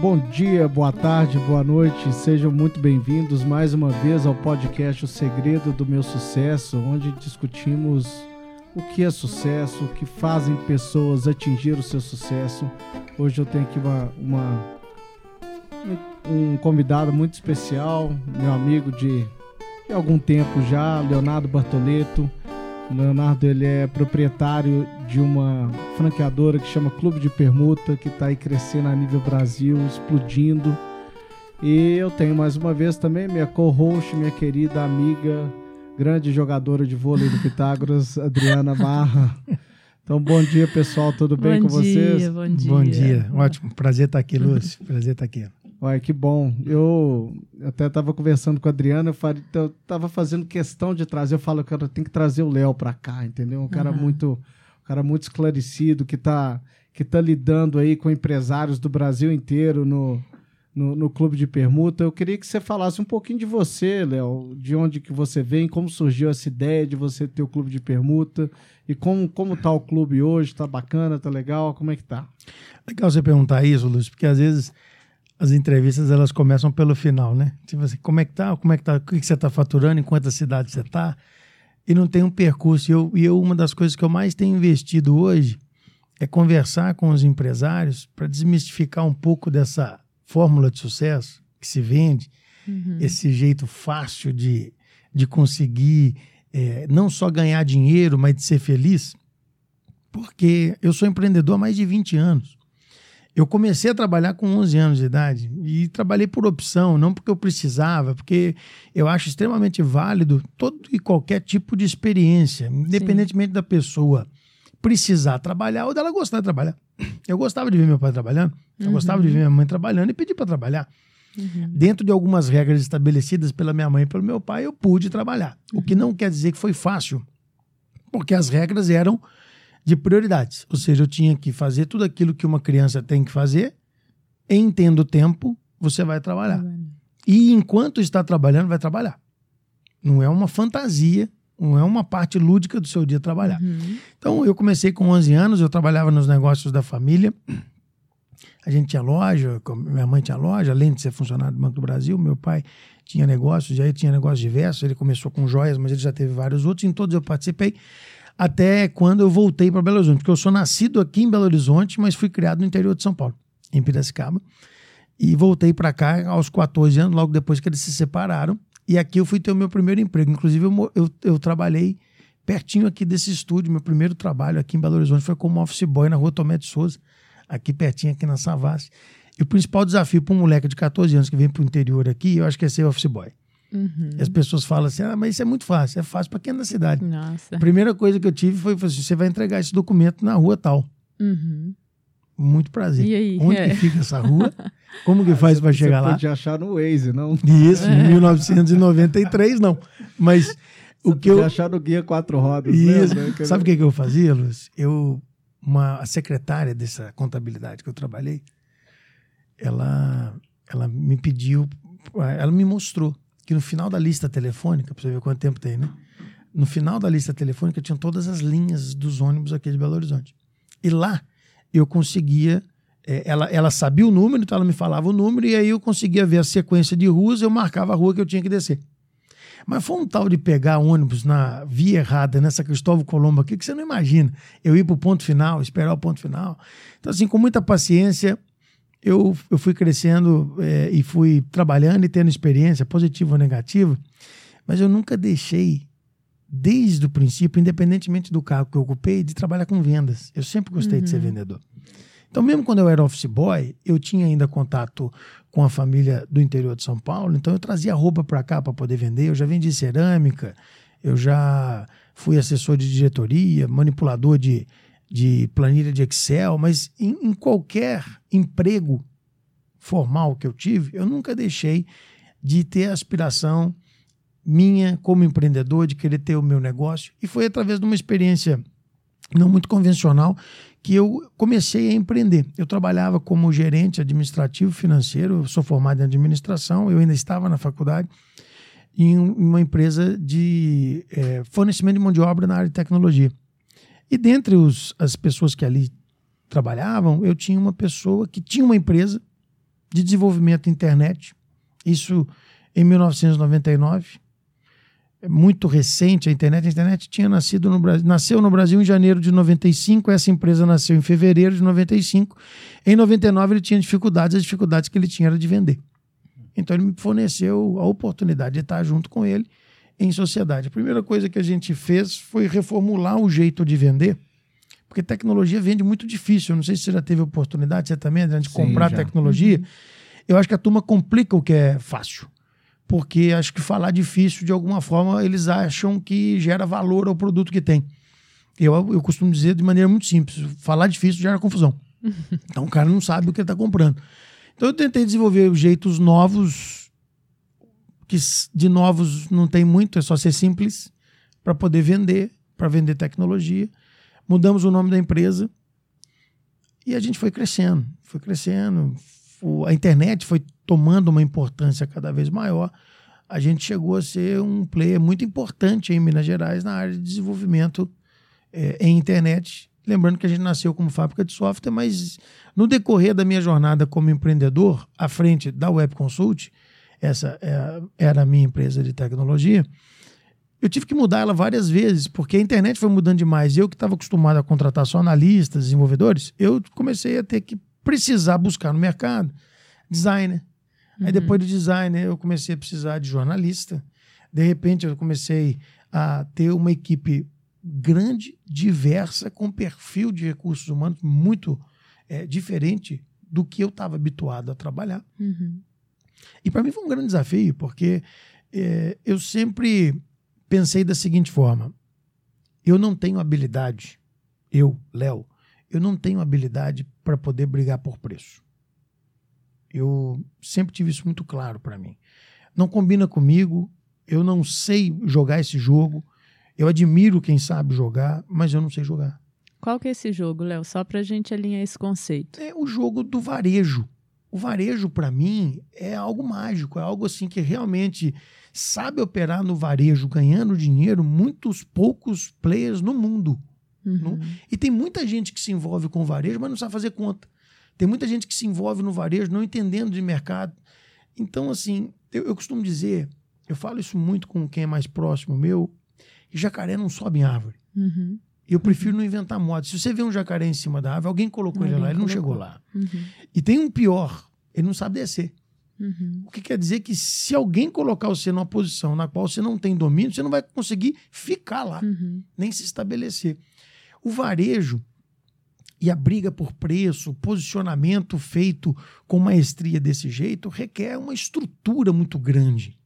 Bom dia, boa tarde, boa noite, sejam muito bem-vindos mais uma vez ao podcast O Segredo do Meu Sucesso, onde discutimos o que é sucesso, o que fazem pessoas atingir o seu sucesso. Hoje eu tenho aqui uma, uma um convidado muito especial, meu amigo de, de algum tempo já, Leonardo Bartoleto. Leonardo ele é proprietário de uma franqueadora que chama Clube de Permuta, que está aí crescendo a nível Brasil, explodindo. E eu tenho mais uma vez também minha co-host, minha querida amiga, grande jogadora de vôlei do Pitágoras, Adriana Barra. Então, bom dia, pessoal. Tudo bem bom com dia, vocês? Bom dia. Bom dia. Ótimo. Prazer estar aqui, Lúcio. Prazer estar aqui. Olha, que bom. Eu até estava conversando com a Adriana, eu, falei, eu tava fazendo questão de trazer, eu falo, cara, tem que trazer o Léo para cá, entendeu? Um cara uhum. muito um cara muito esclarecido, que está que tá lidando aí com empresários do Brasil inteiro no, no, no, clube de permuta. Eu queria que você falasse um pouquinho de você, Léo, de onde que você vem, como surgiu essa ideia de você ter o clube de permuta e como, como tá o clube hoje, tá bacana, tá legal, como é que tá? Legal você perguntar isso, Lúcio, porque às vezes as entrevistas elas começam pelo final, né? Tipo assim, como é que tá? Como é que tá? O que, você está faturando? Em quantas cidades você está? E não tem um percurso. E eu, e eu, uma das coisas que eu mais tenho investido hoje é conversar com os empresários para desmistificar um pouco dessa fórmula de sucesso que se vende, uhum. esse jeito fácil de, de conseguir é, não só ganhar dinheiro, mas de ser feliz. Porque eu sou empreendedor há mais de 20 anos. Eu comecei a trabalhar com 11 anos de idade e trabalhei por opção, não porque eu precisava, porque eu acho extremamente válido todo e qualquer tipo de experiência, independentemente Sim. da pessoa precisar trabalhar ou dela gostar de trabalhar. Eu gostava de ver meu pai trabalhando, eu uhum. gostava de ver minha mãe trabalhando e pedi para trabalhar. Uhum. Dentro de algumas regras estabelecidas pela minha mãe e pelo meu pai, eu pude trabalhar. Uhum. O que não quer dizer que foi fácil, porque as regras eram de prioridades. Ou seja, eu tinha que fazer tudo aquilo que uma criança tem que fazer, em tendo tempo, você vai trabalhar. E enquanto está trabalhando, vai trabalhar. Não é uma fantasia, não é uma parte lúdica do seu dia trabalhar. Uhum. Então, eu comecei com 11 anos, eu trabalhava nos negócios da família. A gente tinha loja, minha mãe tinha loja, além de ser funcionário do Banco do Brasil, meu pai tinha negócios, e aí tinha negócios diversos. Ele começou com joias, mas ele já teve vários outros, em todos eu participei até quando eu voltei para Belo Horizonte, porque eu sou nascido aqui em Belo Horizonte, mas fui criado no interior de São Paulo, em Piracicaba. E voltei para cá aos 14 anos, logo depois que eles se separaram. E aqui eu fui ter o meu primeiro emprego. Inclusive, eu, eu, eu trabalhei pertinho aqui desse estúdio. Meu primeiro trabalho aqui em Belo Horizonte foi como office boy na rua Tomé de Souza, aqui pertinho, aqui na Savassi. E o principal desafio para um moleque de 14 anos que vem para o interior aqui, eu acho que é ser office boy. Uhum. E as pessoas falam assim: ah, mas isso é muito fácil. É fácil para quem é da cidade. Nossa. A primeira coisa que eu tive foi assim: você vai entregar esse documento na rua tal. Uhum. Muito prazer. E aí? Onde é. que fica essa rua? Como que ah, faz para chegar lá? Você pode achar no Waze, não? Isso, é. em 1993, não. Mas você o que eu. achar no guia quatro rodas. Isso. Né? Sabe o que, que eu fazia, Luz? Eu, uma a secretária dessa contabilidade que eu trabalhei, ela, ela me pediu, ela me mostrou que no final da lista telefônica, para você ver quanto tempo tem, né? No final da lista telefônica tinham todas as linhas dos ônibus aqui de Belo Horizonte. E lá eu conseguia, é, ela, ela sabia o número, então ela me falava o número, e aí eu conseguia ver a sequência de ruas, eu marcava a rua que eu tinha que descer. Mas foi um tal de pegar ônibus na via errada, nessa Cristóvão Colombo aqui, que você não imagina. Eu ir para o ponto final, esperar o ponto final. Então, assim, com muita paciência, eu, eu fui crescendo é, e fui trabalhando e tendo experiência, positiva ou negativa, mas eu nunca deixei, desde o princípio, independentemente do cargo que eu ocupei, de trabalhar com vendas. Eu sempre gostei uhum. de ser uhum. vendedor. Então, mesmo quando eu era office boy, eu tinha ainda contato com a família do interior de São Paulo, então eu trazia roupa para cá para poder vender. Eu já vendi cerâmica, eu já fui assessor de diretoria, manipulador de, de planilha de Excel, mas em, em, qualquer emprego formal que eu tive, eu nunca deixei de ter a aspiração minha como empreendedor, de querer ter o meu negócio. E foi através de uma experiência não muito convencional que eu comecei a empreender. Eu trabalhava como gerente administrativo financeiro, eu sou formado em administração, eu ainda estava na faculdade, em uma empresa de é, fornecimento de mão de obra na área de tecnologia. E dentre os, as pessoas que ali trabalhavam, eu tinha uma pessoa que tinha uma empresa de desenvolvimento de internet. Isso em 1999. É muito recente a internet. A internet tinha nascido no Brasil, nasceu no Brasil em janeiro de 95. Essa empresa nasceu em fevereiro de 95. Em 99 ele tinha dificuldades. As dificuldades que ele tinha era de vender. Então ele me forneceu a oportunidade de estar junto com ele em sociedade. A primeira coisa que a gente fez foi reformular o jeito de vender, porque tecnologia vende muito difícil. Eu não sei se você já teve oportunidade, você também, de Sim, comprar já. tecnologia. Eu acho que a turma complica o que é fácil. Porque acho que falar difícil, de alguma forma, eles acham que gera valor ao produto que tem. Eu, eu costumo dizer de maneira muito simples: falar difícil gera confusão. Então o cara não sabe o que ele está comprando. Então eu tentei desenvolver jeitos novos, que de novos não tem muito, é só ser simples, para poder vender, para vender tecnologia. Mudamos o nome da empresa e a gente foi crescendo, foi crescendo. A internet foi tomando uma importância cada vez maior. A gente chegou a ser um player muito importante em Minas Gerais na área de desenvolvimento é, em internet Lembrando que a gente nasceu como fábrica de software, mas no decorrer da minha jornada como empreendedor, à frente da Web Consult, essa é, era a minha empresa de tecnologia, eu tive que mudar ela várias vezes, porque a internet foi mudando demais. Eu que estava acostumado a contratar só analistas, desenvolvedores, eu comecei a ter que precisar buscar no mercado designer. Uhum. Aí depois do designer eu comecei a precisar de jornalista. De repente eu comecei a ter uma equipe grande, diversa, com perfil de recursos humanos muito é, diferente do que eu estava habituado a trabalhar. Uhum. E para mim foi um grande desafio, porque é, eu sempre pensei da seguinte forma: eu não tenho habilidade, eu, Léo, eu não tenho habilidade para poder brigar por preço. Eu sempre tive isso muito claro para mim. Não combina comigo, eu não sei jogar esse jogo, eu admiro quem sabe jogar, mas eu não sei jogar. Qual que é esse jogo, Léo? Só para a gente alinhar esse conceito. É o jogo do varejo. O varejo, para mim, é algo mágico, é algo assim que realmente sabe operar no varejo, ganhando dinheiro, muitos poucos players no mundo. Uhum. E tem muita gente que se envolve com o varejo, mas não sabe fazer conta. Tem muita gente que se envolve no varejo, não entendendo de mercado. Então, assim, eu, eu costumo dizer, eu falo isso muito com quem é mais próximo meu, e jacaré não sobe em árvore. Uhum. Eu prefiro não inventar moda. Se você vê um jacaré em cima da árvore, alguém colocou alguém ele lá, ele não chegou lá. Uhum. E tem um pior, ele não sabe descer. Uhum. O que quer dizer que se alguém colocar você numa posição na qual você não tem domínio, você não vai conseguir ficar lá, uhum. nem se estabelecer. O varejo e a briga por preço, posicionamento feito com maestria desse jeito, requer uma estrutura muito grande.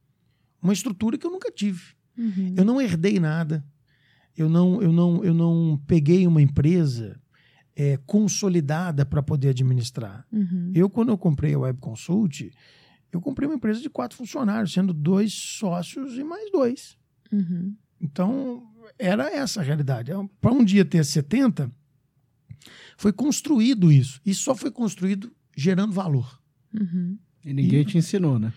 Uma estrutura que eu nunca tive. Uhum. Eu não herdei nada. Eu não, eu não, eu não peguei uma empresa é, consolidada para poder administrar. Uhum. Eu, quando eu comprei a Web Consult, eu comprei uma empresa de quatro funcionários, sendo dois sócios e mais dois. Uhum. Então, era essa a realidade. É, para um dia ter 70, foi construído isso. E só foi construído gerando valor. Uhum. E ninguém e, te ensinou, né?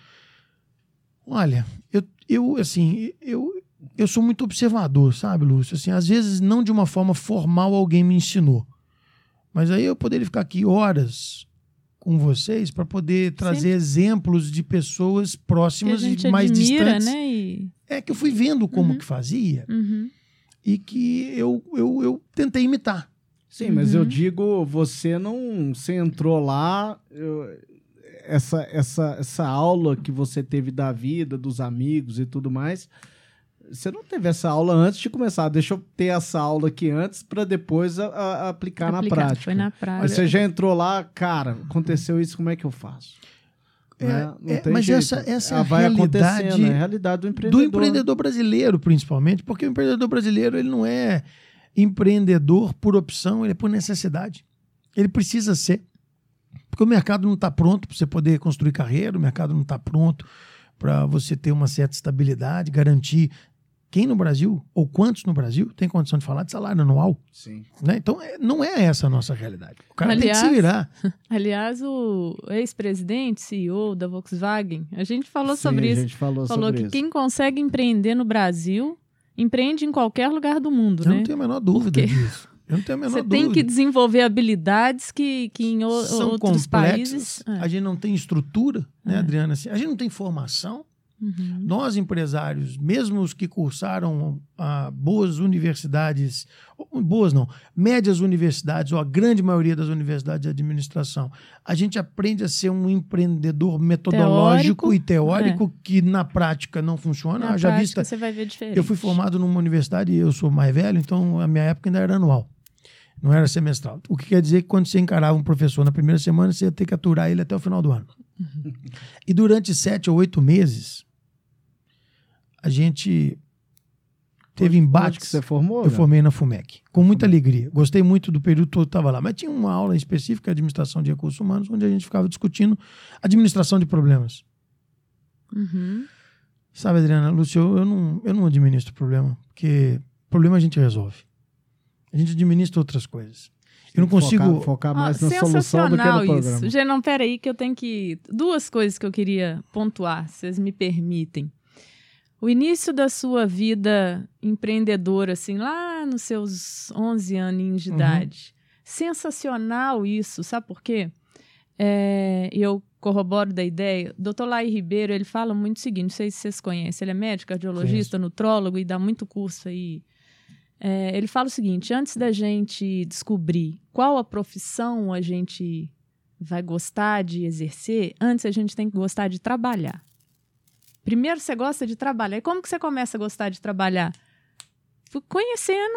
Olha, eu, eu assim, eu, eu sou muito observador, sabe, Lúcio? Assim, às vezes, não de uma forma formal, alguém me ensinou. Mas aí eu poderia ficar aqui horas com vocês para poder trazer Sim. exemplos de pessoas próximas e mais admira, distantes. Né? E... É que eu fui vendo como uhum. que fazia uhum. e que eu, eu, eu tentei imitar. Sim, mas eu uhum. digo, você não. Você entrou lá. Eu, essa, essa, essa aula que você teve da vida, dos amigos e tudo mais, você não teve essa aula antes de começar. Deixa eu ter essa aula aqui antes para depois a, a aplicar, aplicar, na prática. Foi na prática. você já entrou lá, cara, aconteceu isso, como é que eu faço? É, né? é, mas jeito. essa, essa é a vai realidade, é a realidade do empreendedor. Do empreendedor brasileiro, principalmente, porque o empreendedor brasileiro ele não é empreendedor por opção, ele é por necessidade. Ele precisa ser. Porque o mercado não está pronto para você poder construir carreira, o mercado não está pronto para você ter uma certa estabilidade, garantir. Quem no Brasil, ou quantos no Brasil, tem condição de falar de salário anual? Sim. Né? Então, é, não é essa a nossa realidade. O cara aliás, tem que se virar. Aliás, o ex-presidente, CEO da Volkswagen, a gente falou Sim, sobre isso. A gente falou, falou sobre que isso. quem consegue empreender no Brasil, empreende em qualquer lugar do mundo, Eu né? não tenho a menor dúvida disso. Eu não tenho a menor Você dúvida. tem que desenvolver habilidades que, que em o, São outros complexas, países. É. A gente não tem estrutura, né, É. Adriana? Assim, a gente não tem formação. Uhum. Nós, empresários, mesmo os que cursaram ah, boas universidades, boas não, médias universidades, ou a grande maioria das universidades de administração, a gente aprende a ser um empreendedor metodológico Teórico, e teórico que na prática não funciona. Na Haja prática, vista, você vai ver diferente. eu fui formado numa universidade, eu sou mais velho, então a minha época ainda era anual. Não era semestral. O que quer dizer que quando você encarava um professor na primeira semana, você ia ter que aturar ele até o final do ano. E durante sete ou oito meses, a gente teve embates. que você formou? Eu formei na FUMEC, com muita alegria. Gostei muito do período todo que estava lá. Mas tinha uma aula específica de administração de recursos humanos, onde a gente ficava discutindo administração de problemas. Uhum. Sabe, Adriana, Lúcio, eu, eu não, eu não administro problema, porque problema a gente resolve. A gente administra outras coisas. Eu não consigo. Focar, focar Ó, mais na solução do que no programa. isso. Genão, peraí que eu tenho que... Duas coisas que eu queria pontuar, se vocês me permitem. O início da sua vida empreendedora, assim, lá nos seus 11 aninhos de Uhum. idade. Sensacional isso, sabe por quê? É, eu corroboro da ideia. Dr. Lai Ribeiro, ele fala muito o seguinte, não sei se vocês conhecem, ele é médico, cardiologista, nutrólogo e dá muito curso aí. É, ele fala o seguinte, antes da gente descobrir qual a profissão a gente vai gostar de exercer, antes a gente tem que gostar de trabalhar. Primeiro você gosta de trabalhar. E como que você começa a gostar de trabalhar? Conhecendo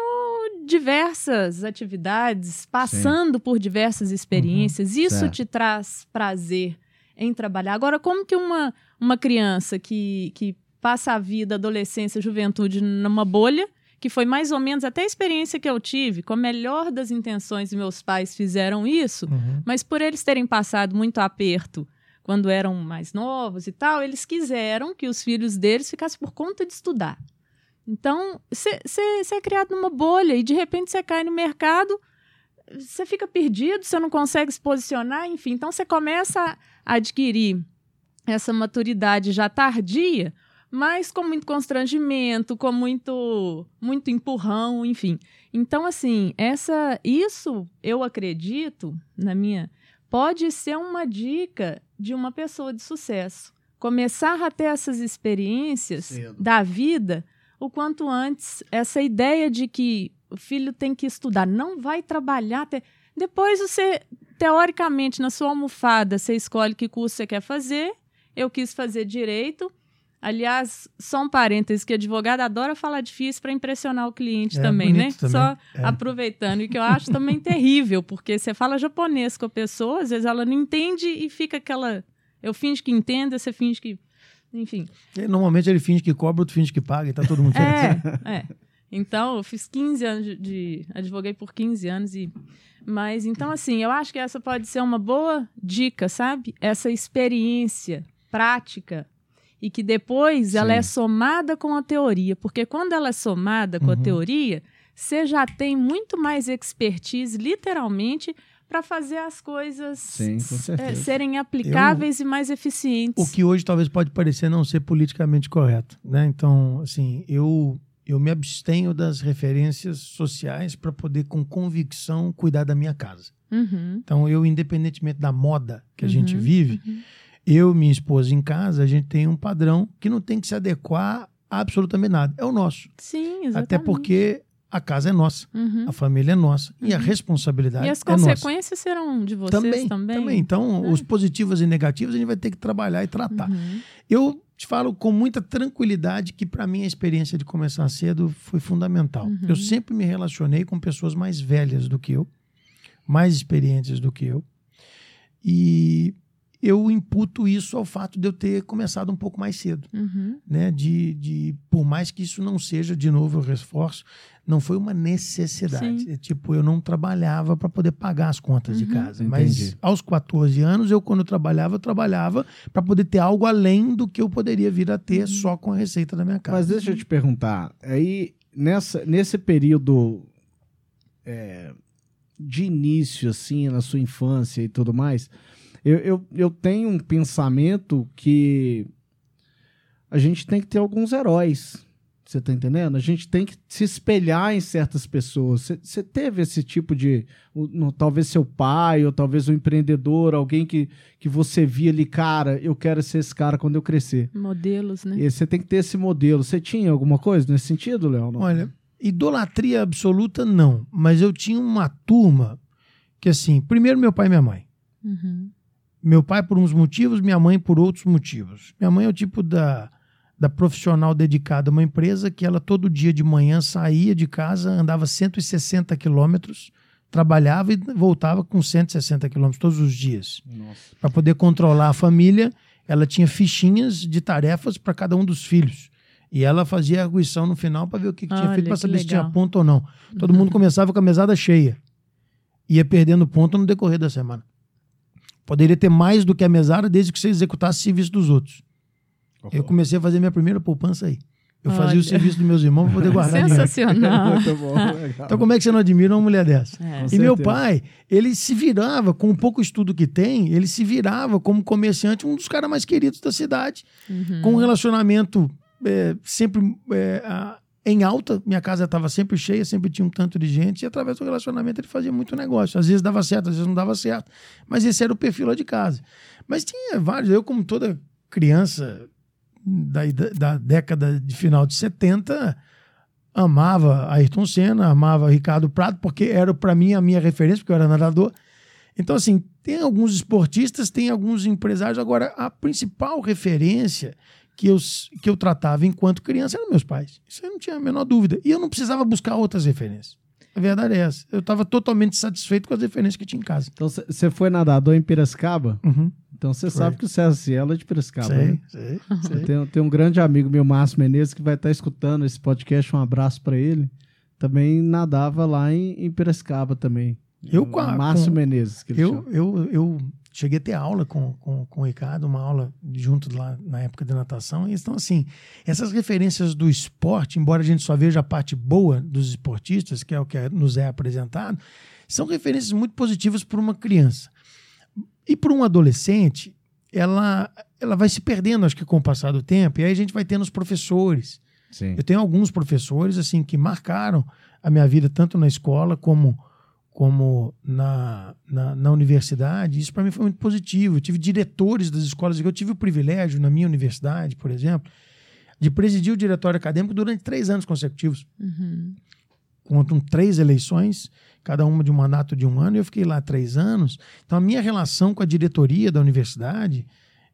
diversas atividades, passando por diversas experiências. Isso certo. te traz prazer em trabalhar. Agora, como que uma, uma criança que, que passa a vida, adolescência, juventude numa bolha, que foi mais ou menos até a experiência que eu tive, com a melhor das intenções, meus pais fizeram isso, Uhum. mas por eles terem passado muito aperto quando eram mais novos e tal, eles quiseram que os filhos deles ficassem por conta de estudar. Então, você é criado numa bolha e de repente você cai no mercado, você fica perdido, você não consegue se posicionar, enfim. Então, você começa a adquirir essa maturidade já tardia, mas com muito constrangimento, com muito muito empurrão, enfim. Então, assim, essa isso eu acredito, na minha, pode ser uma dica de uma pessoa de sucesso. Começar a ter essas experiências Cedo. da vida o quanto antes. Essa ideia de que o filho tem que estudar, não vai trabalhar. Até... Depois você, teoricamente, na sua almofada, você escolhe que curso você quer fazer. Eu quis fazer direito. Aliás, só um parênteses, que advogado adora falar difícil para impressionar o cliente É, também, né? também. Só É. aproveitando, e que eu acho também terrível, porque você fala japonês com a pessoa, às vezes ela não entende e fica aquela. Eu finge que entendo, você finge que. Enfim. E, Normalmente ele finge que cobra, outro finge que paga e tá todo mundo feliz. É, é. Então, eu fiz 15 anos de, de- Advoguei por 15 anos e. Mas, então, assim, eu acho que essa pode ser uma boa dica, sabe? Essa experiência prática e que depois ela Sim. é somada com a teoria. Porque quando ela é somada com a Uhum. teoria, você já tem muito mais expertise, literalmente, para fazer as coisas Sim, é, serem aplicáveis e mais eficientes. O que hoje talvez pode parecer não ser politicamente correto, né? Então, assim, eu eu me abstenho das referências sociais para poder com convicção cuidar da minha casa. Uhum, Então, eu independentemente da moda que a gente Uhum, vive, uhum. Eu e minha esposa em casa, a gente tem um padrão que não tem que se adequar a absolutamente nada. É o nosso. Sim, exatamente. Até porque a casa é nossa, Uhum. a família é nossa e a Uhum. responsabilidade E as é nossa. consequências serão de vocês Também, também. também. Então, É. os positivos e negativos a gente vai ter que trabalhar e tratar. Uhum. Eu te falo com muita tranquilidade que para mim a experiência de começar cedo foi fundamental. Uhum. Eu sempre me relacionei com pessoas mais velhas do que eu, mais experientes do que eu. E eu imputo isso ao fato de eu ter começado um pouco mais cedo, Uhum. né? De, de por mais que isso não seja, de novo eu reforço, não foi uma necessidade. Sim. É tipo, eu não trabalhava para poder pagar as contas de Uhum. casa. Mas Entendi. aos 14 anos, eu quando eu trabalhava, eu trabalhava para poder ter algo além do que eu poderia vir a ter Uhum. só com a receita da minha casa. Mas deixa eu te perguntar, aí nessa, nesse período é, de início, assim, na sua infância e tudo mais, eu, eu, eu tenho um pensamento que a gente tem que ter alguns heróis, Você tá entendendo? A gente tem que se espelhar em certas pessoas. Você teve esse tipo de. No, talvez seu pai, ou talvez um empreendedor, alguém que, que você via ali, cara, eu quero ser esse cara quando eu crescer. Modelos, né? Você tem que ter esse modelo. Você tinha alguma coisa nesse sentido, Léo? Olha, idolatria absoluta, não. Mas eu tinha uma turma que, assim, primeiro meu pai e minha mãe. Uhum. Meu pai por uns motivos, minha mãe por outros motivos. Minha mãe é o tipo da da profissional dedicada a uma empresa que ela todo dia de manhã saía de casa, andava 160 quilômetros, trabalhava e voltava com 160 quilômetros todos os dias. Para poder controlar a família, ela tinha fichinhas de tarefas para cada um dos filhos. E ela fazia a arguição no final para ver o que, que tinha feito para saber legal. se tinha ponto ou não. Todo uhum. mundo começava com a mesada cheia. Ia perdendo ponto no decorrer da semana. Poderia ter mais do que a mesada desde que você executasse serviço dos outros. Eu comecei a fazer minha primeira poupança aí. Eu Olha. fazia o serviço dos meus irmãos para poder guardar Sensacional. Muito bom, então, como é que você não admira uma mulher dessa? É. E certeza. meu pai, ele se virava, com o pouco estudo que tem, ele se virava como comerciante, um dos caras mais queridos da cidade, uhum. com um relacionamento é, sempre é, em alta. Minha casa estava sempre cheia, sempre tinha um tanto de gente, e através do relacionamento ele fazia muito negócio. Às vezes dava certo, às vezes não dava certo, mas esse era o perfil lá de casa. Mas tinha vários, eu, como toda criança da, da década de final de 70 amava Ayrton Senna, amava Ricardo Prado, porque era para mim a minha referência, porque eu era nadador. Então, assim, tem alguns esportistas, tem alguns empresários. Agora, a principal referência que eu, que eu tratava enquanto criança eram meus pais. Isso eu não tinha a menor dúvida. E eu não precisava buscar outras referências. A verdade é essa. Eu estava totalmente satisfeito com as referências que tinha em casa. Então, você foi nadador em Piracicaba? Uhum. Então você sabe que o César Cielo é de Piracicaba, sei, né? Sei, sei. Tem, tem um grande amigo meu, Márcio Menezes, que vai estar escutando esse podcast. Um abraço para ele. Também nadava lá em, em Piracicaba também. Eu com a, Márcio com, Menezes. Que eu, eu, eu cheguei a ter aula com, com, com o Ricardo, uma aula junto lá na época de natação. Então, assim, essas referências do esporte, embora a gente só veja a parte boa dos esportistas, que é o que nos é apresentado, são referências muito positivas para uma criança. E para um adolescente, ela, ela vai se perdendo, acho que com o passar do tempo, e aí a gente vai tendo os professores. Sim. Eu tenho alguns professores assim que marcaram a minha vida tanto na escola como como na, na, na universidade. Isso para mim foi muito positivo. Eu tive diretores das escolas, eu tive o privilégio na minha universidade, por exemplo, de presidir o diretório acadêmico durante três anos consecutivos. Uhum. Contam três eleições cada uma de um mandato de um ano, e eu fiquei lá três anos. Então, a minha relação com a diretoria da universidade,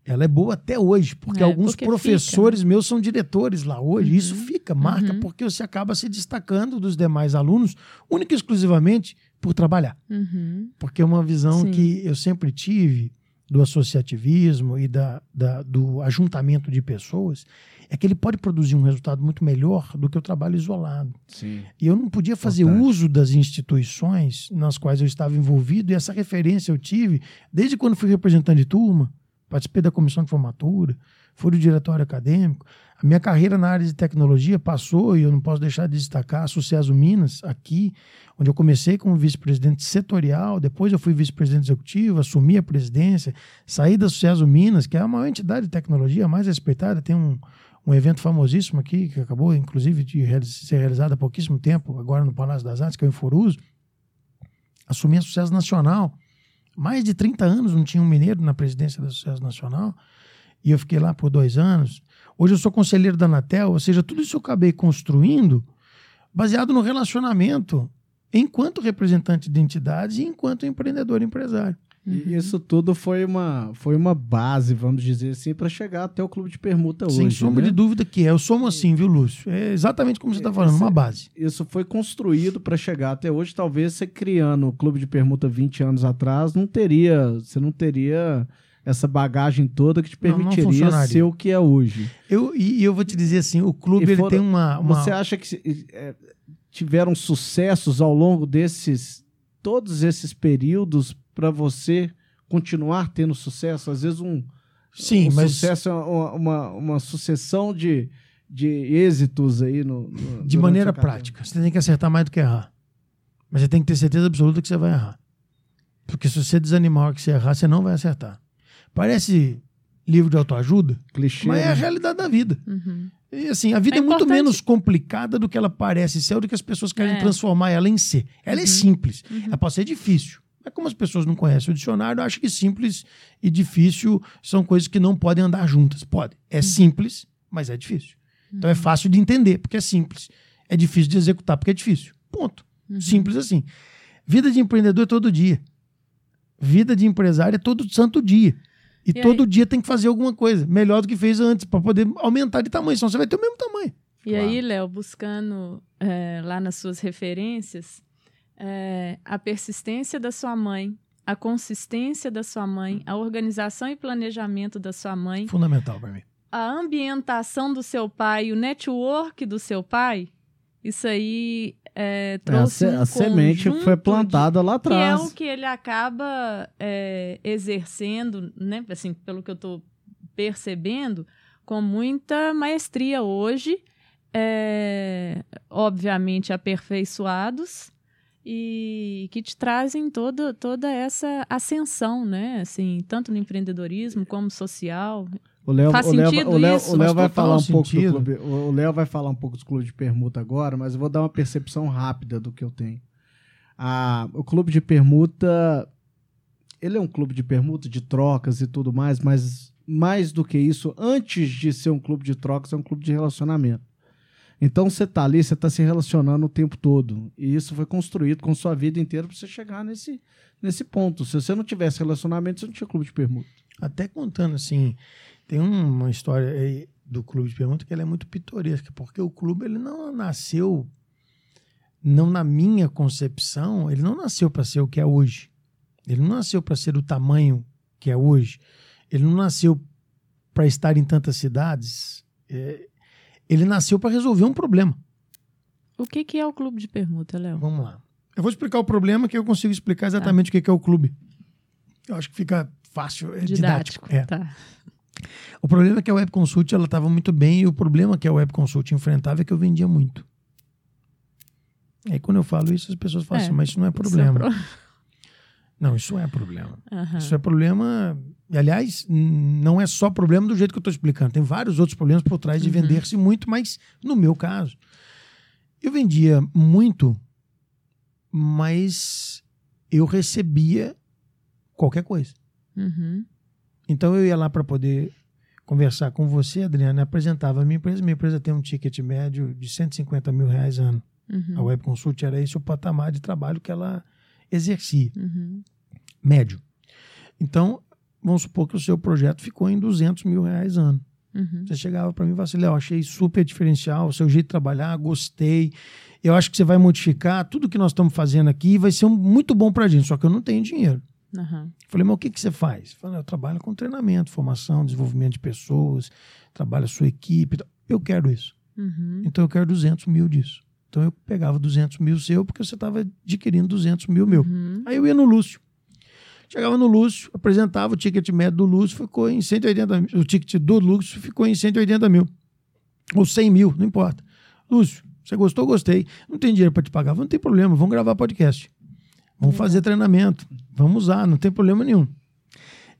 ela é boa até hoje, porque é, alguns porque professores fica, né? meus são diretores lá hoje. Uhum. Isso fica, marca, uhum. porque você acaba se destacando dos demais alunos, única e exclusivamente por trabalhar. Uhum. Porque é uma visão Sim. que eu sempre tive do associativismo e da, da, do ajuntamento de pessoas, é que ele pode produzir um resultado muito melhor do que o trabalho isolado. Sim. E eu não podia fazer uso das instituições nas quais eu estava envolvido, e essa referência eu tive desde quando fui representante de turma, participei da comissão de formatura, fui do diretório acadêmico. A minha carreira na área de tecnologia passou, e eu não posso deixar de destacar, a Sucesso Minas, aqui, onde eu comecei como vice-presidente setorial, depois eu fui vice-presidente executivo, assumi a presidência, saí da Sucesso Minas, que é a maior entidade de tecnologia mais respeitada, tem um, um evento famosíssimo aqui, que acabou, inclusive, de ser realizado há pouquíssimo tempo, agora no Palácio das Artes, que é o Inforuso. Assumi a Sucesso Nacional. Mais de 30 anos não tinha um mineiro na presidência da Sucesso Nacional. E eu fiquei lá por dois anos. Hoje eu sou conselheiro da Anatel, ou seja, tudo isso eu acabei construindo baseado no relacionamento enquanto representante de entidades e enquanto empreendedor empresário. E uhum. isso tudo foi uma, foi uma base, vamos dizer assim, para chegar até o clube de permuta Sem hoje. Sem sombra né? de dúvida que é. Eu somos assim, viu, Lúcio? É exatamente como você está falando, uma base. Isso foi construído para chegar até hoje. Talvez você criando o clube de permuta 20 anos atrás, não teria, você não teria essa bagagem toda que te permitiria não, não ser o que é hoje. Eu, e, eu vou te dizer assim, o clube ele tem uma, uma, Você acha que é, tiveram sucessos ao longo desses todos esses períodos para você continuar tendo sucesso? Às vezes um, Sim, um mas... sucesso é uma, uma, uma, sucessão de, de êxitos aí no, no de maneira prática. Você tem que acertar mais do que errar. Mas você tem que ter certeza absoluta que você vai errar. Porque se você desanimar que você errar, você não vai acertar. Parece livro de autoajuda, Clichê, mas é a né? realidade da vida. Uhum. E assim, a vida é, É muito menos complicada do que ela parece ser, ou do que as pessoas querem É. transformar ela em ser. Ela é Uhum. simples. Uhum. Ela pode ser difícil. É como as pessoas não conhecem o dicionário, acham que simples e difícil são coisas que não podem andar juntas. Pode. É simples, mas é difícil. Então é fácil de entender, porque é simples. É difícil de executar, porque é difícil. Ponto. Uhum. Simples assim. Vida de empreendedor é todo dia. Vida de empresário é todo santo dia. E, E todo dia tem que fazer alguma coisa, melhor do que fez antes, para poder aumentar de tamanho, senão você vai ter o mesmo tamanho. E aí, Léo, buscando é, lá nas suas referências, é, a persistência da sua mãe, a consistência da sua mãe, a organização e planejamento da sua mãe, Fundamental para mim. a ambientação do seu pai, o network do seu pai, isso aí é, É, a, trouxe se- um a semente foi plantada lá de- que é atrás. o que ele acaba é, exercendo, né? Assim, pelo que eu estou percebendo, com muita maestria hoje, é, obviamente aperfeiçoados e que te trazem toda, toda essa ascensão, né? Assim, tanto no empreendedorismo como social. O Léo, Faz o Léo, sentido o Léo, isso? o Léo vai falar um pouco do clube. O Léo vai falar um pouco dos clubes de permuta agora, mas eu vou dar uma percepção rápida do que eu tenho. Ah, o clube de permuta, ele é um clube de permuta, de trocas e tudo mais, mas mais do que isso, antes de ser um clube de trocas, é um clube de relacionamento. Então você tá ali, você tá se relacionando o tempo todo. E isso foi construído com sua vida inteira para você chegar nesse, nesse ponto. Se você não tivesse relacionamento, você não tinha clube de permuta. Até contando assim, tem uma história aí do clube de pergunta que ela é muito pitoresca, porque o clube ele não nasceu, não na minha concepção, ele não nasceu para ser o que é hoje. Ele não nasceu para ser o tamanho que é hoje. Ele não nasceu para estar em tantas cidades. É, ele nasceu para resolver um problema. O que, que é o clube de permuta, Léo? Vamos lá. Eu vou explicar o problema que eu consigo explicar exatamente o que que é o clube. Eu acho que fica fácil, é didático. É. Tá. O problema é que a Web Consult ela estava muito bem e o problema que a Web Consult enfrentava é que eu vendia muito. Aí quando eu falo isso, as pessoas falam É, assim, mas isso não é Isso é problema. pro- Não, isso é problema. Aham. Isso é problema. E, aliás, não é só problema do jeito que eu estou explicando. Tem vários outros problemas por trás de Uhum. vender-se muito, mas no meu caso, eu vendia muito, mas eu recebia qualquer coisa. Uhum. Então eu ia lá para poder conversar com você, Adriana, e apresentava a minha empresa. Minha empresa tem um ticket médio de 150 mil reais ano. Uhum. A Web Consult era esse o patamar de trabalho que ela exercia, Uhum. médio. Então, vamos supor que o seu projeto ficou em 200 mil reais ano. Uhum. Você chegava para mim e falava assim, Léo, achei super diferencial, o seu jeito de trabalhar, gostei. Eu acho que você vai modificar tudo que nós estamos fazendo aqui e vai ser um- muito bom para a gente, só que eu não tenho dinheiro. Aham. Falei, mas o que, que você faz? Falei, eu trabalho com treinamento, formação, desenvolvimento de pessoas, trabalho a sua equipe. Eu quero isso. Uhum. Então eu quero 200 mil disso. Então eu pegava 200 mil seu porque você estava adquirindo 200 mil meu. Uhum. Aí eu ia no Lúcio. Chegava no Lúcio, apresentava o ticket médio do Lúcio, ficou em 180 mil. O ticket do Lúcio ficou em 180 mil. Ou 100 mil, não importa. Lúcio, você gostou? Gostei. Não tem dinheiro para te pagar? Não tem problema, vamos gravar podcast. Vamos fazer treinamento. Vamos usar, não tem problema nenhum.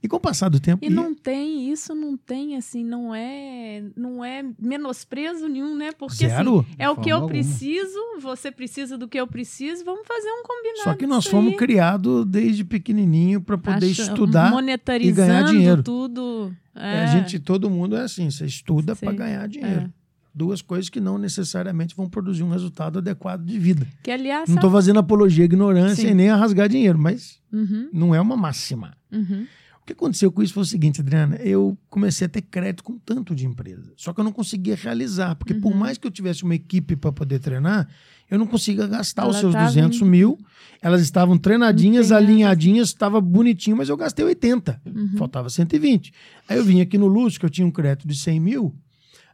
E com o passar do tempo. E não tem, isso não tem, assim, não é, não é menosprezo nenhum, né? Porque assim, zero. é o que eu alguma. preciso, você precisa do que eu preciso, vamos fazer um combinado. Só que nós fomos criados desde pequenininho para poder Acha- estudar. monetarizando ganhar dinheiro. tudo. É, É. A gente, todo mundo é assim, você estuda para ganhar dinheiro. é. Duas coisas que não necessariamente vão produzir um resultado adequado de vida. Que aliás, Não estou fazendo apologia à ignorância Sim. e nem a rasgar dinheiro, mas Uhum, não é uma máxima. uhum, O que aconteceu com isso foi o seguinte, Adriana, eu comecei a ter crédito com tanto de empresa, só que eu não conseguia realizar, porque por Uhum. mais que eu tivesse uma equipe para poder treinar, eu não conseguia gastar os Ela seus tava 200 em- mil, elas estavam treinadinhas, alinhadinhas, estava bonitinho, mas eu gastei 80, uhum. faltava 120. Aí eu vim aqui no Lúcio, que eu tinha um crédito de 100 mil,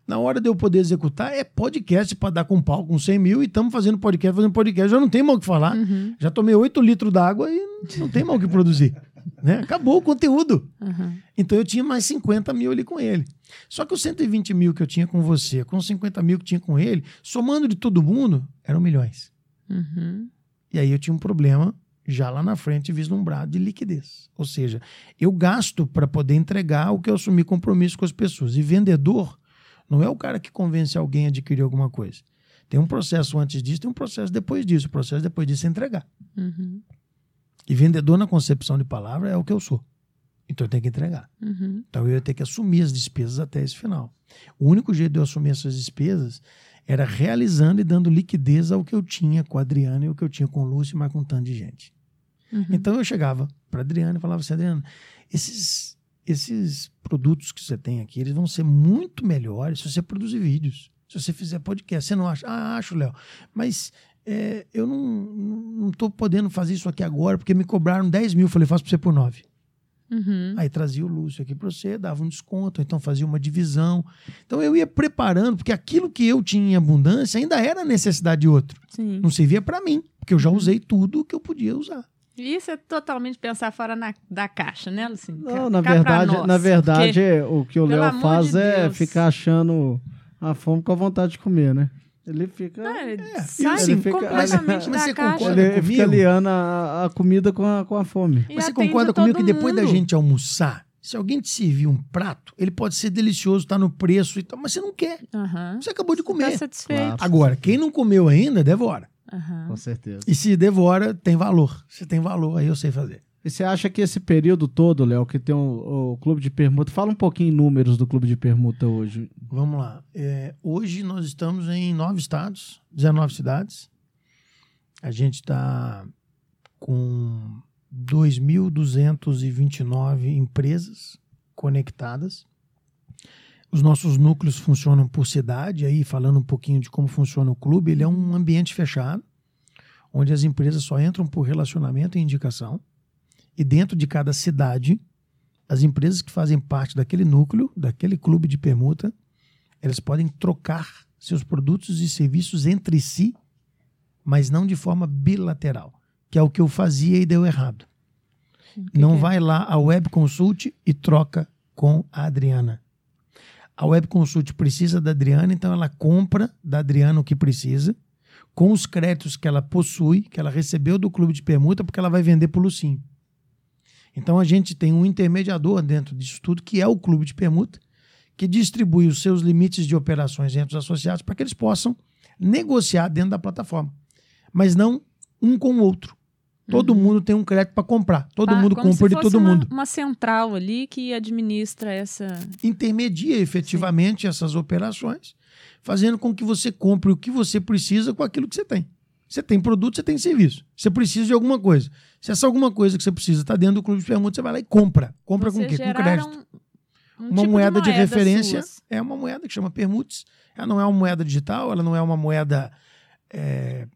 na hora de eu poder executar, é podcast para dar com pau com 100 mil e estamos fazendo podcast, fazendo podcast, já não tem mal o que falar. Uhum, Já tomei 8 litros d'água e não tem mal o que produzir. né? Acabou o conteúdo. uhum. Então eu tinha mais 50 mil ali com ele. Só que os 120 mil que eu tinha com você, com os 50 mil que tinha com ele, somando de todo mundo, eram milhões. Uhum. E aí eu tinha um problema já lá na frente vislumbrado de liquidez. Ou seja, eu gasto para poder entregar o que eu assumi compromisso com as pessoas. E vendedor, Não é o cara que convence alguém a adquirir alguma coisa. Tem um processo antes disso, tem um processo depois disso. O processo depois disso é entregar. Uhum. E vendedor na concepção de palavra é o que eu sou. Então eu tenho que entregar. Uhum. Então eu ia ter que assumir as despesas até esse final. O único jeito de eu assumir essas despesas era realizando e dando liquidez ao que eu tinha com a Adriana e o que eu tinha com o Lúcio, mas com um tanto de gente. Uhum. Então eu chegava para Adriana e falava assim, Adriana, esses, esses produtos que você tem aqui, eles vão ser muito melhores se você produzir vídeos, se você fizer podcast. Você não acha? Ah, acho, Léo. Mas é, eu não estou podendo fazer isso aqui agora porque me cobraram 10 mil. Falei, faço para você por 9. Uhum. Aí trazia o Lúcio aqui para você, dava um desconto, então fazia uma divisão. Então eu ia preparando, porque aquilo que eu tinha em abundância ainda era necessidade de outro. Sim. Não servia para mim, porque eu já usei tudo que eu podia usar. E Isso é totalmente pensar fora na- da caixa, né, Lucinho? Não, na Cá verdade, nós, na verdade, porque- o que o Léo faz de é Deus. ficar achando a fome com a vontade de comer, né? Ele fica. Ah, ele É, sai ele fica- completamente mas da você caixa. concorda ele comigo? fica aliando a, a comida com a, com a fome. E Mas você concorda comigo que depois da gente almoçar, se alguém te servir um prato, ele pode ser delicioso, tá no preço e tal, mas você não quer. Você acabou de Tá comer. satisfeito. Claro. Agora, quem não comeu ainda, devora. Aham. Com certeza. E se devora, tem valor. Se tem valor, aí eu sei fazer. E você acha que esse período todo, Léo, que tem o, o clube de permuta, fala um pouquinho em números do clube de permuta hoje. Vamos lá. É, hoje nós estamos em nove estados, 19 cidades. A gente está com 2.229 empresas conectadas. Os nossos núcleos funcionam por cidade. Aí, falando um pouquinho de como funciona o clube, ele é um ambiente fechado, onde as empresas só entram por relacionamento e indicação. E dentro de cada cidade, as empresas que fazem parte daquele núcleo, daquele clube de permuta, elas podem trocar seus produtos e serviços entre si, mas não de forma bilateral, que é o que eu fazia e deu errado. Que não que é? vai lá a Web Consult e troca com a Adriana. A Web Consult precisa da Adriana, então ela compra da Adriana o que precisa, com os créditos que ela possui, que ela recebeu do clube de permuta, porque ela vai vender para o Lucinho. Então a gente tem um intermediador dentro disso tudo, que é o clube de permuta, que distribui os seus limites de operações entre os associados para que eles possam negociar dentro da plataforma, mas não um com o outro. Todo mundo tem um crédito para comprar, todo mundo Uhum. compra de todo uma, mundo. Uma central ali que administra essa. Intermedia efetivamente essas operações, fazendo com que você compre o que você precisa com aquilo que você tem. Você tem produto, você tem serviço. Você precisa de alguma coisa. Se essa alguma coisa que você precisa está dentro do clube de permuta, você vai lá e compra. Compra com o quê? Com crédito. um uma tipo moeda de, moeda referência suas. é uma moeda que chama permutes. Ela não é uma moeda digital, ela não é uma moeda. é,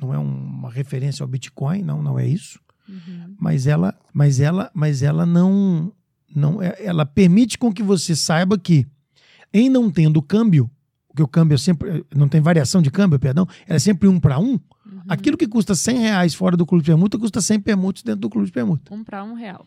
não é uma referência ao Bitcoin, não, não é isso. Uhum. Mas ela, mas ela, mas ela não, não, é- ela permite com que você saiba que, em não tendo câmbio, porque o câmbio é sempre, não tem variação de câmbio, perdão, ela é sempre um para um. Uhum. Aquilo que custa 100 reais fora do clube de permuta custa 100 permutas dentro do clube de permuta. Um para um real.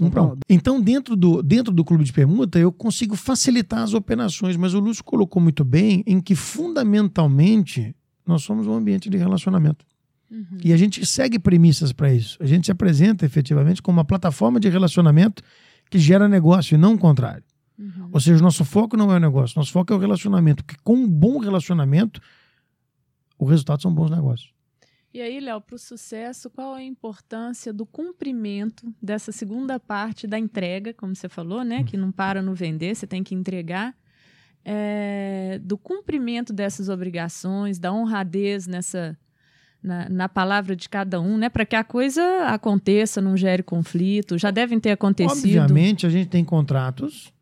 Um pra um. Então, dentro do, dentro do clube de permuta, eu consigo facilitar as operações, mas o Lúcio colocou muito bem em que, fundamentalmente, nós somos um ambiente de relacionamento. Uhum. E a gente segue premissas para isso. A gente se apresenta efetivamente como uma plataforma de relacionamento que gera negócio e não o contrário. Uhum. Ou seja, o nosso foco não é o negócio, nosso foco é o relacionamento. Porque com um bom relacionamento, o resultado são bons negócios. E aí, Léo, para o sucesso, qual a importância do cumprimento dessa segunda parte da entrega, como você falou, né? Que não para no vender, você tem que entregar. É, do cumprimento dessas obrigações, da honradez nessa na, na palavra de cada um, né? Para que a coisa aconteça, não gere conflito. Já devem ter acontecido. Obviamente, a gente tem contratos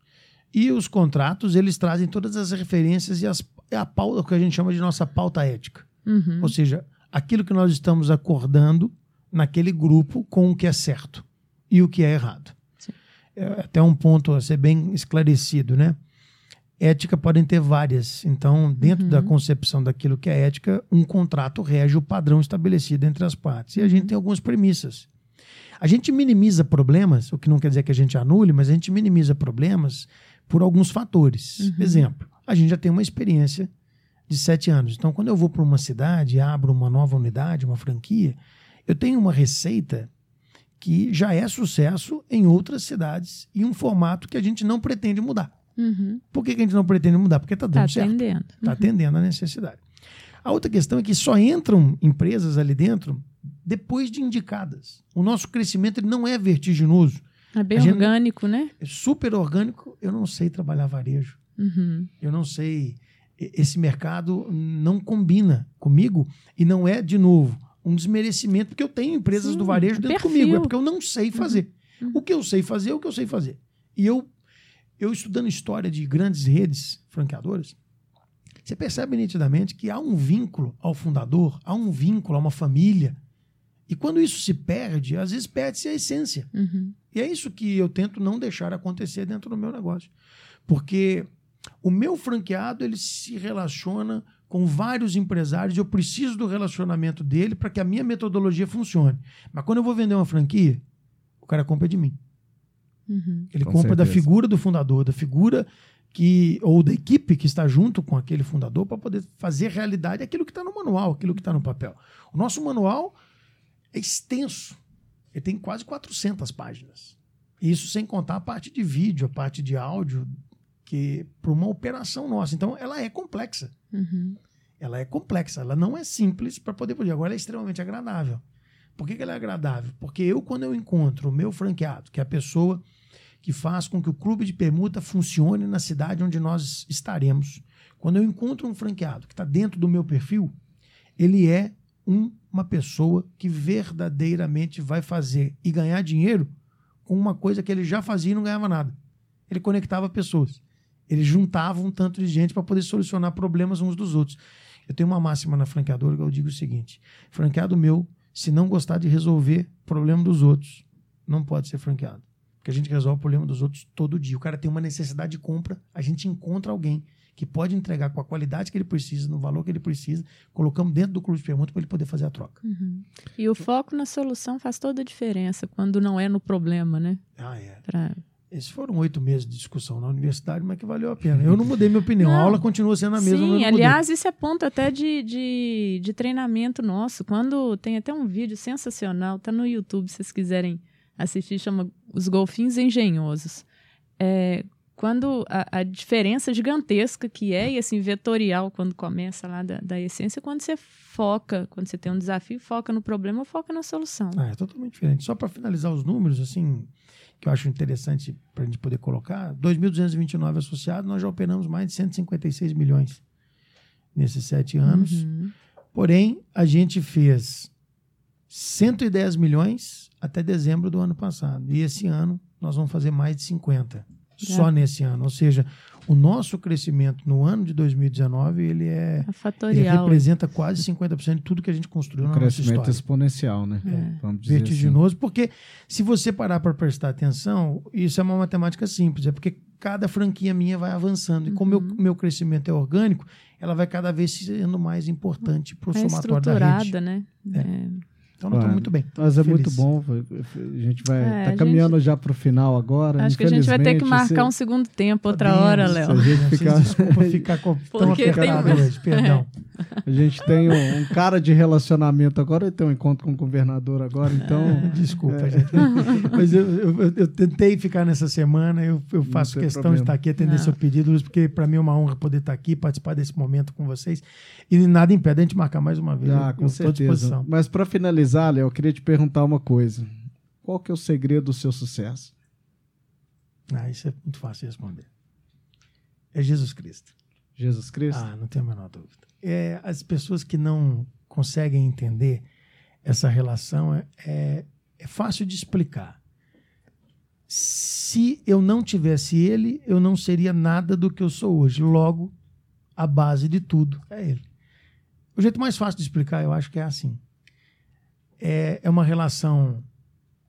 e os contratos eles trazem todas as referências e as, a pauta, o que a gente chama de nossa pauta ética. Uhum. Ou seja, aquilo que nós estamos acordando naquele grupo com o que é certo e o que é errado. Sim. É até um ponto a ser bem esclarecido, né? Ética podem ter várias. Então, dentro Uhum. da concepção daquilo que é ética, um contrato rege o padrão estabelecido entre as partes. E a gente tem algumas premissas. A gente minimiza problemas, o que não quer dizer que a gente anule, mas a gente minimiza problemas por alguns fatores. Uhum. Exemplo, a gente já tem uma experiência de sete anos. Então, quando eu vou para uma cidade e abro uma nova unidade, uma franquia, eu tenho uma receita que já é sucesso em outras cidades e um formato que a gente não pretende mudar. Uhum. Por que, que a gente não pretende mudar? Porque está dando Tá certo. atendendo. Está Uhum. atendendo a necessidade. A outra questão é que só entram empresas ali dentro depois de indicadas. O nosso crescimento ele não é vertiginoso, É bem gente- orgânico, né? é super orgânico. Eu não sei trabalhar varejo. Uhum. Eu não sei. Esse mercado não combina comigo e não é, de novo, um desmerecimento, porque eu tenho empresas Sim, do varejo dentro perfil. comigo. É porque eu não sei fazer. Uhum. O que eu sei fazer é o que eu sei fazer. E eu, eu estudando história de grandes redes franqueadoras, você percebe nitidamente que há um vínculo ao fundador, há um vínculo a uma família. E quando isso se perde, às vezes perde-se a essência. Uhum. E é isso que eu tento não deixar acontecer dentro do meu negócio. Porque o meu franqueado, ele se relaciona com vários empresários e eu preciso do relacionamento dele para que a minha metodologia funcione. Mas quando eu vou vender uma franquia, o cara compra de mim. Uhum. Ele Com compra da certeza. figura do fundador, da figura que ou da equipe que está junto com aquele fundador para poder fazer realidade aquilo que está no manual, aquilo que está no papel. O nosso manual é extenso. Ele tem quase 400 páginas. Isso sem contar a parte de vídeo, a parte de áudio, que para uma operação nossa. Então, ela é complexa. Uhum. Ela é complexa, ela não é simples para poder poder. Agora, ela é extremamente agradável. Por que, que ela é agradável? Porque eu, quando eu encontro o meu franqueado, que é a pessoa que faz com que o clube de permuta funcione na cidade onde nós estaremos, quando eu encontro um franqueado que está dentro do meu perfil, ele é um- uma pessoa que verdadeiramente vai fazer e ganhar dinheiro com uma coisa que ele já fazia e não ganhava nada. Ele conectava pessoas. Ele juntava um tanto de gente para poder solucionar problemas uns dos outros. Eu tenho uma máxima na franqueadora que eu digo o seguinte: franqueado meu, se não gostar de resolver problema dos outros, não pode ser franqueado. Porque a gente resolve o problema dos outros todo dia. O cara tem uma necessidade de compra, a gente encontra alguém que pode entregar com a qualidade que ele precisa, no valor que ele precisa, colocamos dentro do clube de permuta para ele poder fazer a troca. Uhum. E o foco na solução faz toda a diferença quando não é no problema, né? Ah, é. Pra... Esses foram oito meses de discussão na universidade, mas que valeu a pena. Eu não mudei minha opinião. A Não. aula continua sendo a mesma. Sim, não mudei. aliás, isso é ponto até de, de, de treinamento nosso. Quando tem até um vídeo sensacional, tá no YouTube, se vocês quiserem assistir, chama Os Golfinhos Engenhosos. É, quando a, a diferença gigantesca que é, e assim, vetorial, quando começa lá da, da essência, quando você foca, quando você tem um desafio, foca no problema, foca na solução. Ah, é totalmente diferente. Só para finalizar os números, assim, que eu acho interessante para a gente poder colocar, 2.229 associados, nós já operamos mais de 156 milhões nesses sete anos. Uhum. Porém, a gente fez 110 milhões até dezembro do ano passado. E esse ano nós vamos fazer mais de 50. Só nesse ano. Ou seja, o nosso crescimento no ano de 2019, ele é. Ele representa quase 50% de tudo que a gente construiu Um na nossa crescimento história. exponencial, né? É. Vamos dizer assim. vertiginoso, porque se você parar para prestar atenção, isso é uma matemática simples, é porque cada franquia minha vai avançando. E como o Uhum. meu, meu crescimento é orgânico, ela vai cada vez sendo mais importante para o é somatório da rede. estruturada, né? É. Então nós estamos muito bem. Mas é Feliz. muito bom. A gente vai. É, tá gente- caminhando já para o final agora. Acho que a gente vai ter que marcar se- um segundo tempo, outra Podemos, hora, se Léo. a gente Vocês ficar- Desculpa ficar com, tão Porque tem apertado um- hoje, perdão. A gente tem um, um cara de relacionamento agora e tem um encontro com o governador agora, então. Desculpa, gente. Mas eu, eu- eu- eu tentei ficar nessa semana, eu, eu faço questão problema. de estar aqui, atender Não. seu pedido, Luiz, porque para mim é uma honra poder estar aqui, participar desse momento com vocês. E nada impede a gente marcar mais uma vez. Ah, eu, com eu certeza. disposição. Mas para finalizar, Léo, eu queria te perguntar uma coisa. Qual que é o segredo do seu sucesso? Ah, isso é muito fácil de responder. É Jesus Cristo. Jesus Cristo? Ah, não tenho a menor dúvida. É, as pessoas que não conseguem entender essa relação é, é, é fácil de explicar. Se eu não tivesse ele, eu não seria nada do que eu sou hoje. Logo, a base de tudo é ele. O jeito mais fácil de explicar, eu acho que é assim. É, é uma relação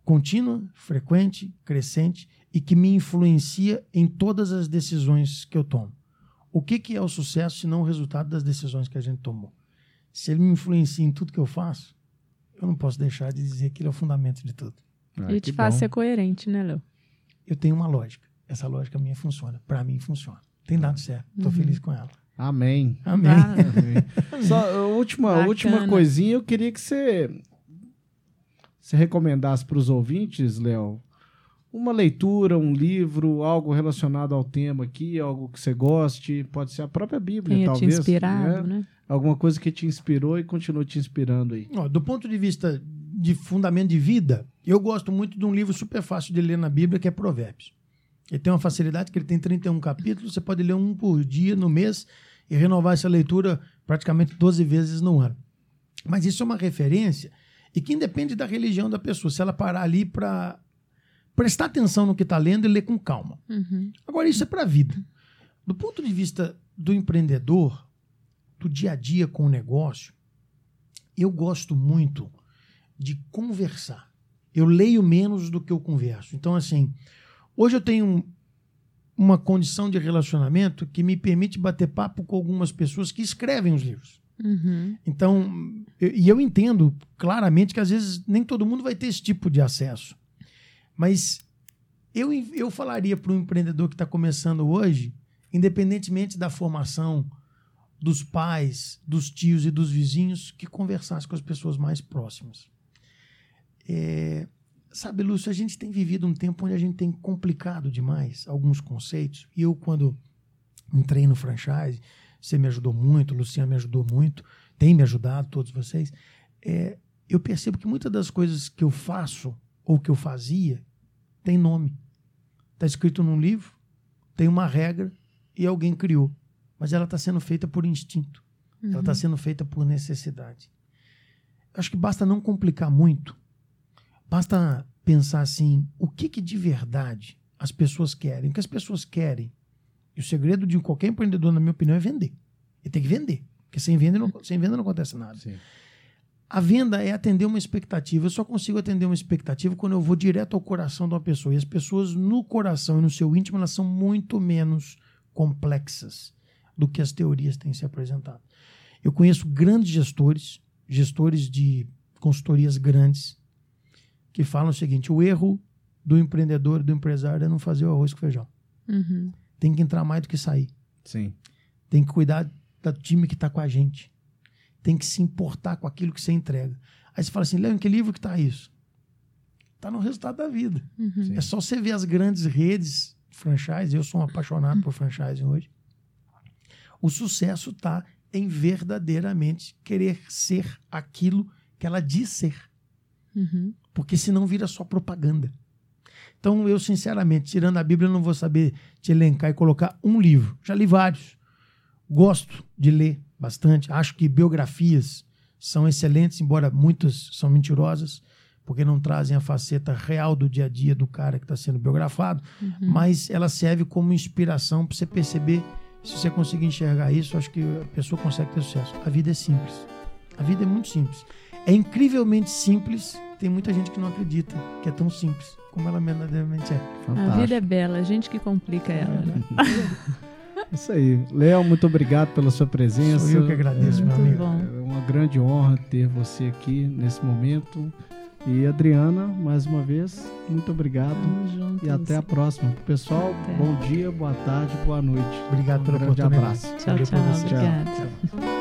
contínua, frequente, crescente e que me influencia em todas as decisões que eu tomo. O que, que é o sucesso se não o resultado das decisões que a gente tomou? Se ele me influencia em tudo que eu faço, eu não posso deixar de dizer que ele é o fundamento de tudo. Ah, Ele que te faz ser coerente, né, Léo? Eu tenho uma lógica. Essa lógica minha funciona. Para mim funciona. Tem dado certo. Estou Uhum. feliz com ela. Amém. Amém. Ah, Amém. Só a última, Bacana. última coisinha, eu queria que você, você recomendasse para os ouvintes, Léo, uma leitura, um livro, algo relacionado ao tema aqui, algo que você goste, pode ser a própria Bíblia, Tenha te talvez. inspirado, né? Alguma coisa que te inspirou e continua te inspirando aí. Ó, do ponto de vista de fundamento de vida, eu gosto muito de um livro super fácil de ler na Bíblia, que é Provérbios. Ele tem uma facilidade que ele tem 31 capítulos, você pode ler um por dia no mês e renovar essa leitura praticamente 12 vezes no ano. Mas isso é uma referência e que independe da religião da pessoa, se ela parar ali para prestar atenção no que está lendo e ler com calma. Uhum. Agora, isso é para a vida. Do ponto de vista do empreendedor, do dia a dia com o negócio, eu gosto muito de conversar. Eu leio menos do que eu converso. Então, assim, hoje eu tenho uma condição de relacionamento que me permite bater papo com algumas pessoas que escrevem os livros. Uhum. Então, eu- e eu entendo claramente que às vezes nem todo mundo vai ter esse tipo de acesso. Mas eu, eu falaria para um empreendedor que está começando hoje, independentemente da formação dos pais, dos tios e dos vizinhos, que conversasse com as pessoas mais próximas. É, sabe, Lúcio, a gente tem vivido um tempo onde a gente tem complicado demais alguns conceitos. E eu, quando entrei no franchise, você me ajudou muito, Luciano me ajudou muito, tem me ajudado, todos vocês. É, eu percebo que muitas das coisas que eu faço ou que eu fazia tem nome. Está escrito num livro, tem uma regra e alguém criou. Mas ela está sendo feita por instinto. Ela está sendo feita por necessidade. Acho que basta não complicar muito. Basta pensar assim: o que, que de verdade as pessoas querem? O que as pessoas querem? E o segredo de qualquer empreendedor, na minha opinião, é vender. Ele tem que vender. Porque sem venda não, sem venda não acontece nada. Sim. A venda é atender uma expectativa. Eu só consigo atender uma expectativa quando eu vou direto ao coração de uma pessoa. E as pessoas no coração e no seu íntimo, elas são muito menos complexas do que as teorias têm se apresentado. Eu conheço grandes gestores, gestores de consultorias grandes, que falam o seguinte: o erro do empreendedor, do empresário, é não fazer o arroz com feijão. Uhum. Tem que entrar mais do que sair. Sim. Tem que cuidar do time que está com a gente. Tem que se importar com aquilo que você entrega. Aí você fala assim, Léo, em que livro que está isso? Está no resultado da vida. Uhum. É só você ver as grandes redes de franchise. Eu sou um apaixonado por franchising hoje. O sucesso está em verdadeiramente querer ser aquilo que ela diz ser. Uhum. Porque senão vira só propaganda. Então, eu, sinceramente, tirando a Bíblia, eu não vou saber te elencar e colocar um livro. Já li vários. Gosto de ler bastante. Acho que biografias são excelentes, embora muitas são mentirosas, porque não trazem a faceta real do dia a dia do cara que está sendo biografado. Mas ela serve como inspiração para você perceber. Se você conseguir enxergar isso, acho que a pessoa consegue ter sucesso. A vida é simples. A vida é muito simples. É incrivelmente simples. Tem muita gente que não acredita que é tão simples como ela verdadeiramente é. A Fantástico. vida é bela, a gente que complica ela, né? Isso aí. Léo, muito obrigado pela sua presença. Sou eu que agradeço, É, meu amigo. bom. É uma grande honra ter você aqui nesse momento. E Adriana, mais uma vez, muito obrigado. Tamo junto. E até a próxima. Pessoal, Até. bom dia, boa tarde, boa noite. Obrigado um pela grande abraço. Tchau, tchau. Obrigada. Tchau.